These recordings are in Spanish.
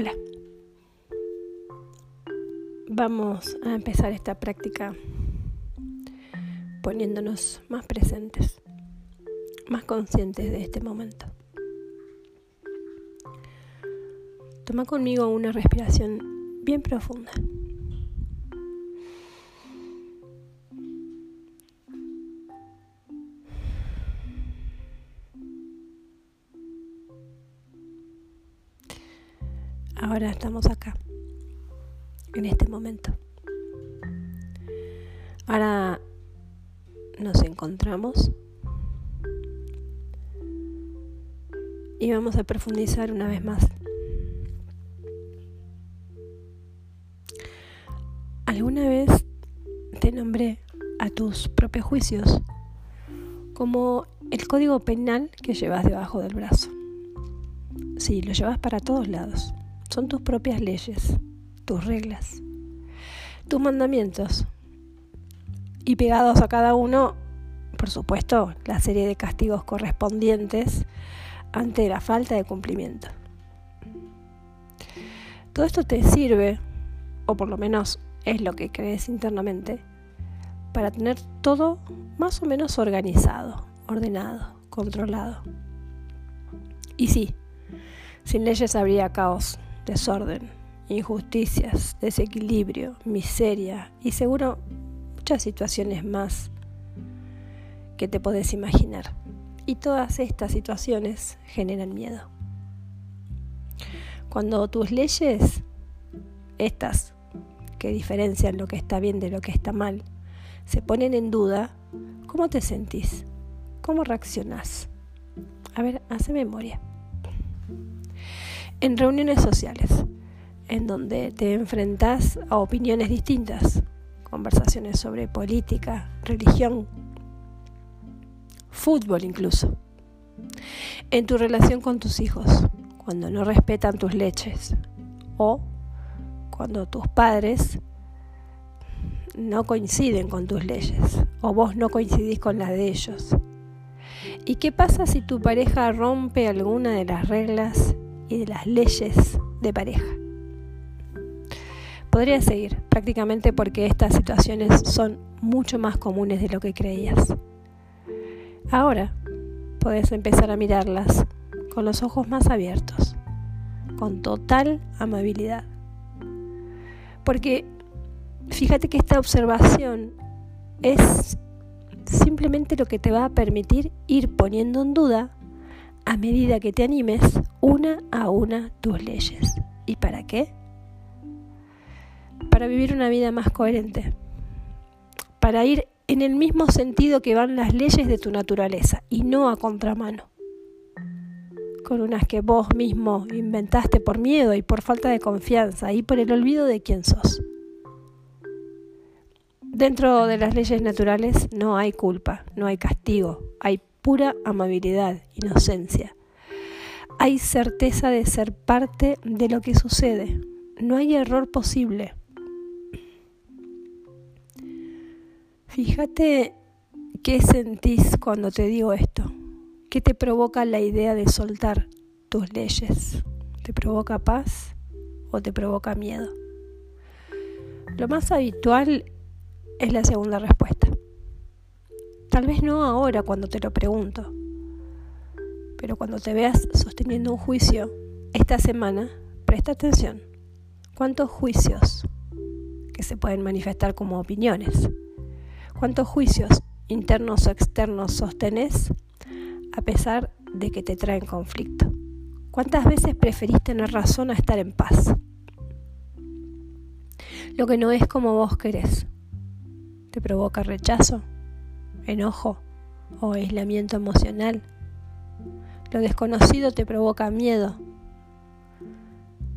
Hola. Vamos a empezar esta práctica poniéndonos más presentes, más conscientes de este momento. Toma conmigo una respiración bien profunda. Ahora estamos acá, en este momento. Ahora nos encontramos y vamos a profundizar una vez más. ¿Alguna vez te nombré a tus propios juicios como el código penal que llevas debajo del brazo? Sí, lo llevas para todos lados son tus propias leyes, tus reglas, tus mandamientos. Y pegados a cada uno, por supuesto, la serie de castigos correspondientes ante la falta de cumplimiento. Todo esto te sirve, o por lo menos es lo que crees internamente, para tener todo más o menos organizado, ordenado, controlado. Y sí, sin leyes habría caos, desorden, injusticias, desequilibrio, miseria y seguro muchas situaciones más que te podés imaginar. Y todas estas situaciones generan miedo. Cuando tus leyes, estas que diferencian lo que está bien de lo que está mal, se ponen en duda, ¿cómo te sentís? ¿Cómo reaccionás? A ver, hace memoria en reuniones sociales, en donde te enfrentas a opiniones distintas, conversaciones sobre política, religión, fútbol incluso. En tu relación con tus hijos, cuando no respetan tus leches o cuando tus padres no coinciden con tus leyes o vos no coincidís con las de ellos. ¿Y qué pasa si tu pareja rompe alguna de las reglas y de las leyes de pareja. Podría seguir, prácticamente porque estas situaciones son mucho más comunes de lo que creías. Ahora puedes empezar a mirarlas con los ojos más abiertos, con total amabilidad. Porque fíjate que esta observación es simplemente lo que te va a permitir ir poniendo en duda a medida que te animes una a una tus leyes. ¿Y para qué? Para vivir una vida más coherente, para ir en el mismo sentido que van las leyes de tu naturaleza y no a contramano, con unas que vos mismo inventaste por miedo y por falta de confianza y por el olvido de quién sos. Dentro de las leyes naturales no hay culpa, no hay castigo, hay pura amabilidad, inocencia. Hay certeza de ser parte de lo que sucede. No hay error posible. Fíjate qué sentís cuando te digo esto. ¿Qué te provoca la idea de soltar tus leyes? ¿Te provoca paz o te provoca miedo? Lo más habitual es la segunda respuesta. Tal vez no ahora cuando te lo pregunto, pero cuando te veas sosteniendo un juicio esta semana, presta atención. ¿Cuántos juicios que se pueden manifestar como opiniones? ¿Cuántos juicios internos o externos sostenés a pesar de que te traen conflicto? ¿Cuántas veces preferís tener razón a estar en paz? Lo que no es como vos querés, ¿te provoca rechazo? Enojo o aislamiento emocional. Lo desconocido te provoca miedo.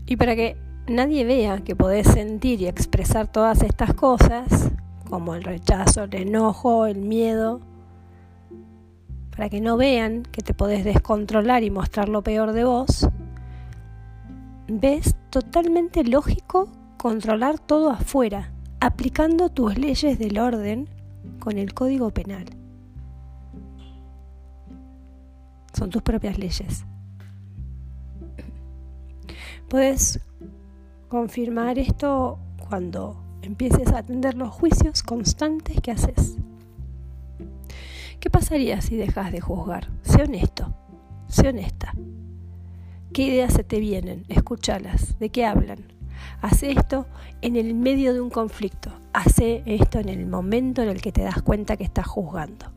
Y para que nadie vea que podés sentir y expresar todas estas cosas, como el rechazo, el enojo, el miedo, para que no vean que te podés descontrolar y mostrar lo peor de vos, ves totalmente lógico controlar todo afuera, aplicando tus leyes del orden con el Código Penal. Son tus propias leyes. Puedes confirmar esto cuando empieces a atender los juicios constantes que haces. ¿Qué pasaría si dejas de juzgar? Sé honesto, sé honesta. ¿Qué ideas se te vienen? Escúchalas. ¿De qué hablan? Hace esto en el medio de un conflicto. Hace esto en el momento en el que te das cuenta que estás juzgando.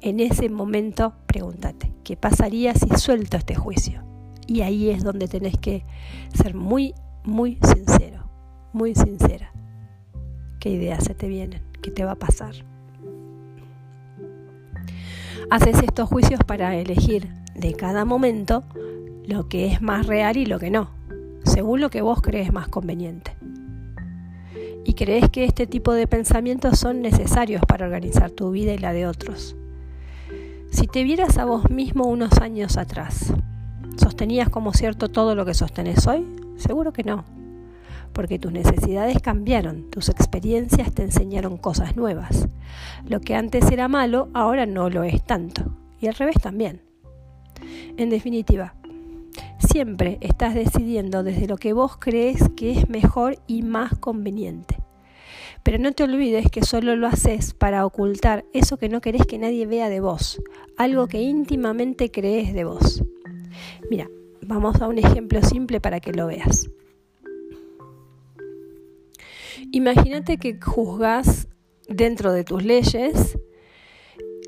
En ese momento pregúntate, ¿qué pasaría si suelto este juicio? Y ahí es donde tenés que ser muy, muy sincero, muy sincera. ¿Qué ideas se te vienen? ¿Qué te va a pasar? Haces estos juicios para elegir de cada momento lo que es más real y lo que no, según lo que vos crees más conveniente. Y crees que este tipo de pensamientos son necesarios para organizar tu vida y la de otros. Si te vieras a vos mismo unos años atrás, ¿sostenías como cierto todo lo que sostenés hoy? Seguro que no, porque tus necesidades cambiaron, tus experiencias te enseñaron cosas nuevas. Lo que antes era malo, ahora no lo es tanto, y al revés también. En definitiva, siempre estás decidiendo desde lo que vos crees que es mejor y más conveniente. Pero no te olvides que solo lo haces para ocultar eso que no querés que nadie vea de vos, algo que íntimamente crees de vos. Mira, vamos a un ejemplo simple para que lo veas. Imagínate que juzgas dentro de tus leyes,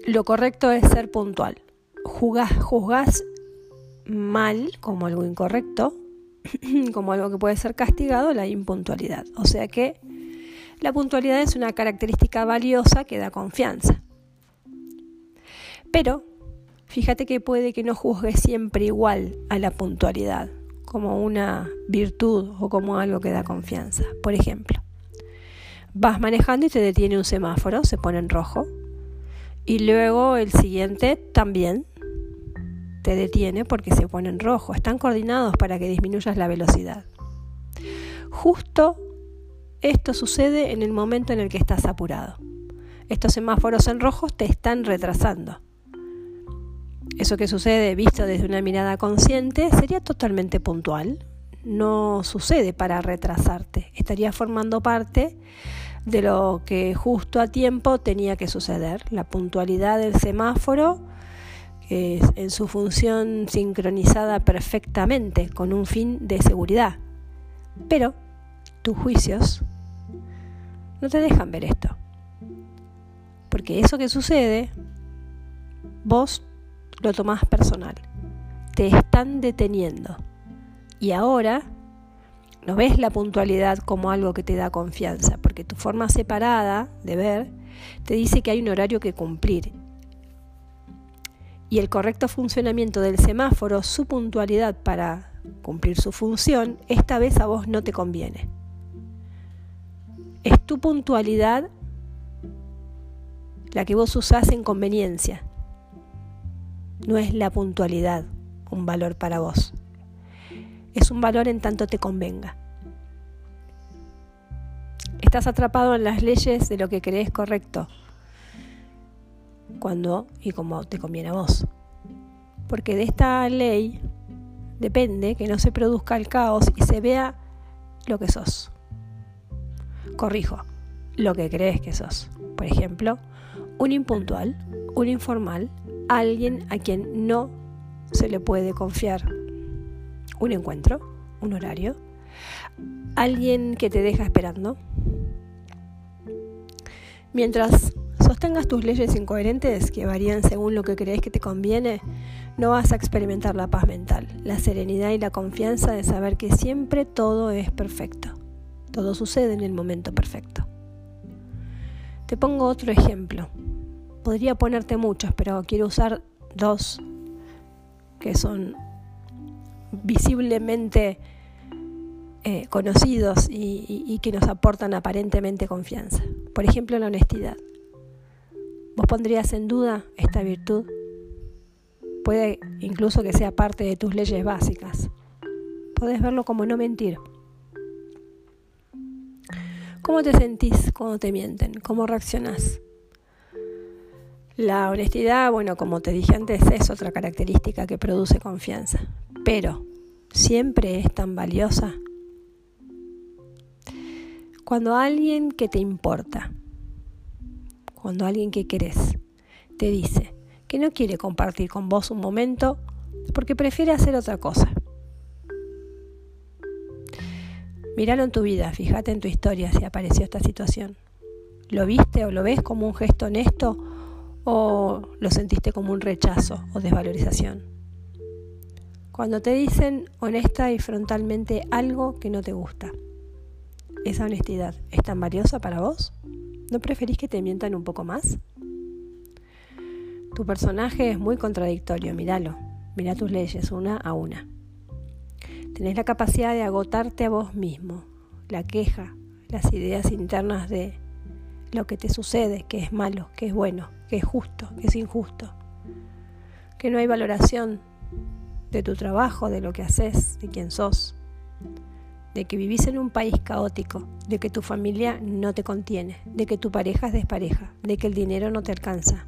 lo correcto es ser puntual. Juzgas, mal como algo incorrecto, como algo que puede ser castigado, la impuntualidad. O sea que la puntualidad es una característica valiosa que da confianza. Pero fíjate que puede que no juzgues siempre igual a la puntualidad, como una virtud o como algo que da confianza. Por ejemplo, vas manejando y te detiene un semáforo, se pone en rojo, y luego el siguiente también te detiene porque se pone en rojo. Están coordinados para que disminuyas la velocidad. Justo esto sucede en el momento en el que estás apurado. Estos semáforos en rojo te están retrasando. Eso que sucede visto desde una mirada consciente sería totalmente puntual. No sucede para retrasarte. Estaría formando parte de lo que justo a tiempo tenía que suceder. La puntualidad del semáforo es en su función sincronizada perfectamente con un fin de seguridad. Pero tus juicios no te dejan ver esto. Porque eso que sucede, vos lo tomás personal. Te están deteniendo. Y ahora no ves la puntualidad como algo que te da confianza, porque tu forma separada de ver te dice que hay un horario que cumplir. Y el correcto funcionamiento del semáforo, su puntualidad para cumplir su función, esta vez a vos no te conviene. Es tu puntualidad la que vos usás en conveniencia. No es la puntualidad un valor para vos es un valor en tanto te convenga. Estás atrapado en las leyes de lo que crees correcto, cuando y como te conviene a vos. Porque de esta ley depende que no se produzca el caos y se vea lo que sos. Corrijo, lo que crees que sos. Por ejemplo, un impuntual, un informal, alguien a quien no se le puede confiar un encuentro, un horario, alguien que te deja esperando. Mientras sostengas tus leyes incoherentes que varían según lo que crees que te conviene, no vas a experimentar la paz mental, la serenidad y la confianza de saber que siempre todo es perfecto. Todo sucede en el momento perfecto. Te pongo otro ejemplo. Podría ponerte muchos, pero quiero usar dos que son visiblemente eh, conocidos y, que nos aportan aparentemente confianza. Por ejemplo, la honestidad. ¿Vos pondrías en duda esta virtud? Puede incluso que sea parte de tus leyes básicas. Podés verlo como no mentir. ¿Cómo te sentís cuando te mienten? ¿Cómo reaccionás? La honestidad, bueno, como te dije antes, es otra característica que produce confianza pero siempre es tan valiosa Cuando alguien que te importa, cuando alguien que querés, te dice que no quiere compartir con vos un momento porque prefiere hacer otra cosa. Míralo en tu vida, fíjate en tu historia si apareció esta situación. ¿Lo viste o lo ves como un gesto honesto o lo sentiste como un rechazo o desvalorización? Cuando te dicen honesta y frontalmente algo que no te gusta, ¿esa honestidad es tan valiosa para vos? ¿No preferís que te mientan un poco más? Tu personaje es muy contradictorio, míralo. Mira tus leyes una a una. Tenés la capacidad de agotarte a vos mismo, la queja, las ideas internas de lo que te sucede, que es malo, que es bueno, que es justo, que es injusto, que no hay valoración de tu trabajo, de lo que haces, de quién sos, de que vivís en un país caótico, de que tu familia no te contiene, de que tu pareja es despareja, de que el dinero no te alcanza,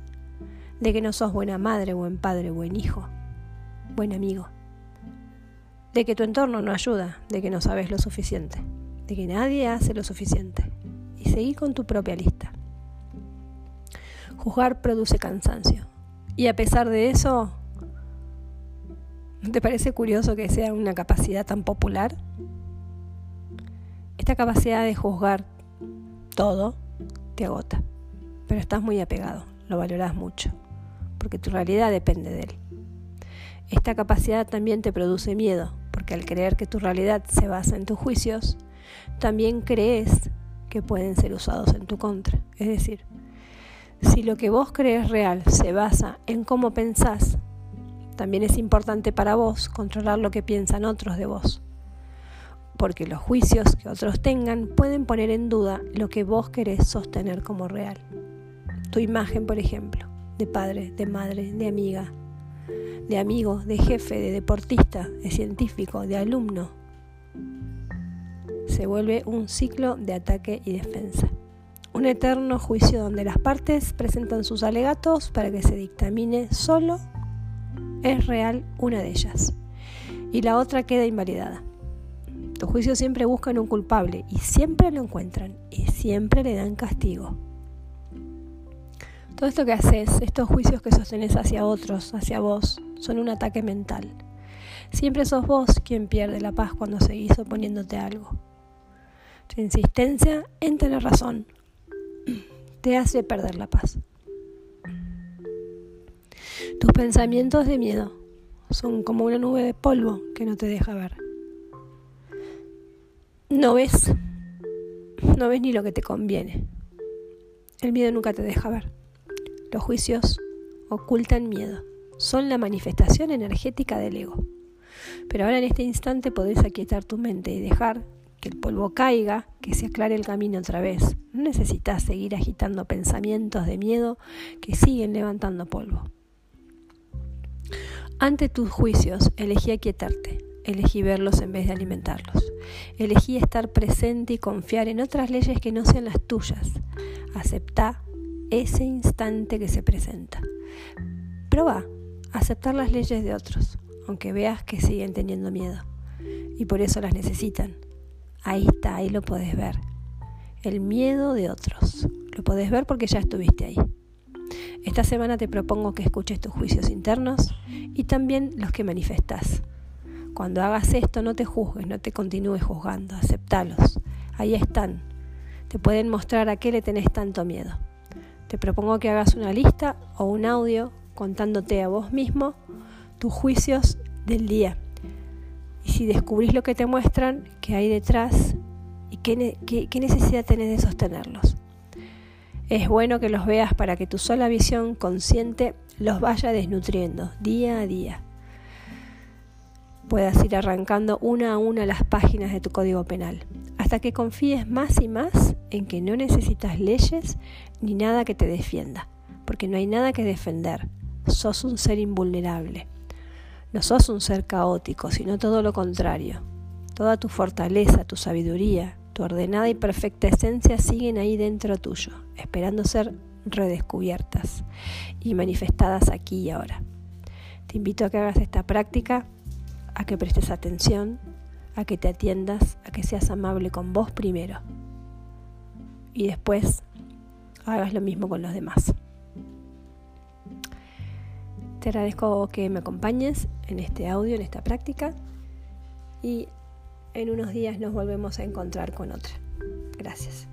de que no sos buena madre, buen padre, buen hijo, buen amigo de que tu entorno no ayuda, de que no sabes lo suficiente, de que nadie hace lo suficiente. Y seguir con tu propia lista. Juzgar produce cansancio. Y a pesar de eso, ¿te parece curioso que sea una capacidad tan popular? Esta capacidad de juzgar todo te agota, pero estás muy apegado, lo valoras mucho, porque tu realidad depende de él. Esta capacidad también te produce miedo, porque al creer que tu realidad se basa en tus juicios, también crees que pueden ser usados en tu contra. Es decir, si lo que vos crees real se basa en cómo pensás, también es importante para vos controlar lo que piensan otros de vos. Porque los juicios que otros tengan pueden poner en duda lo que vos querés sostener como real. Tu imagen, por ejemplo, de padre, de madre, de amiga, de amigo, de jefe, de deportista, de científico, de alumno. Se vuelve un ciclo de ataque y defensa. Un eterno juicio donde las partes presentan sus alegatos para que se dictamine solo es real una de ellas y la otra queda invalidada. Tu juicio siempre buscan un culpable y siempre lo encuentran y siempre le dan castigo. Todo esto que haces, estos juicios que sostenes hacia otros, hacia vos, son un ataque mental. Siempre sos vos quien pierde la paz cuando seguís oponiéndote a algo. Tu insistencia en tener razón te hace perder la paz. Tus pensamientos de miedo son como una nube de polvo que no te deja ver. No ves, no ves ni lo que te conviene. El miedo nunca te deja ver. Los juicios ocultan miedo son la manifestación energética del ego. Pero ahora en este instante podés aquietar tu mente y dejar que el polvo caiga, que se aclare el camino otra vez. No necesitas seguir agitando pensamientos de miedo que siguen levantando polvo. Ante tus juicios, elegí aquietarte, elegí verlos en vez de alimentarlos. Elegí estar presente y confiar en otras leyes que no sean las tuyas. Acepta ese instante que se presenta. Proba aceptar las leyes de otros, aunque veas que siguen teniendo miedo. Y por eso las necesitan. Ahí está, ahí lo podés ver. El miedo de otros. Lo podés ver porque ya estuviste ahí. Esta semana te propongo que escuches tus juicios internos y también los que manifestas. Cuando hagas esto no te juzgues, no te continúes juzgando, aceptalos. Ahí están. Te pueden mostrar a qué le tenés tanto miedo. Te propongo que hagas una lista o un audio contándote a vos mismo tus juicios del día. Y si descubrís lo que te muestran, qué hay detrás y qué, necesidad tenés de sostenerlos. Es bueno que los veas para que tu sola visión consciente los vaya desnutriendo día a día. Puedas ir arrancando una a una las páginas de tu código penal, hasta que confíes más y más en que no necesitas leyes ni nada que te defienda, porque no hay nada que defender, sos un ser invulnerable. No sos un ser caótico, sino todo lo contrario. Toda tu fortaleza, tu sabiduría, tu ordenada y perfecta esencia siguen ahí dentro tuyo, esperando ser redescubiertas y manifestadas aquí y ahora. Te invito a que hagas esta práctica, a que prestes atención, a que te atiendas, a que seas amable con vos primero. y después hagas lo mismo con los demás. Te agradezco que me acompañes en este audio, en esta práctica y en unos días nos volvemos a encontrar con otra. Gracias.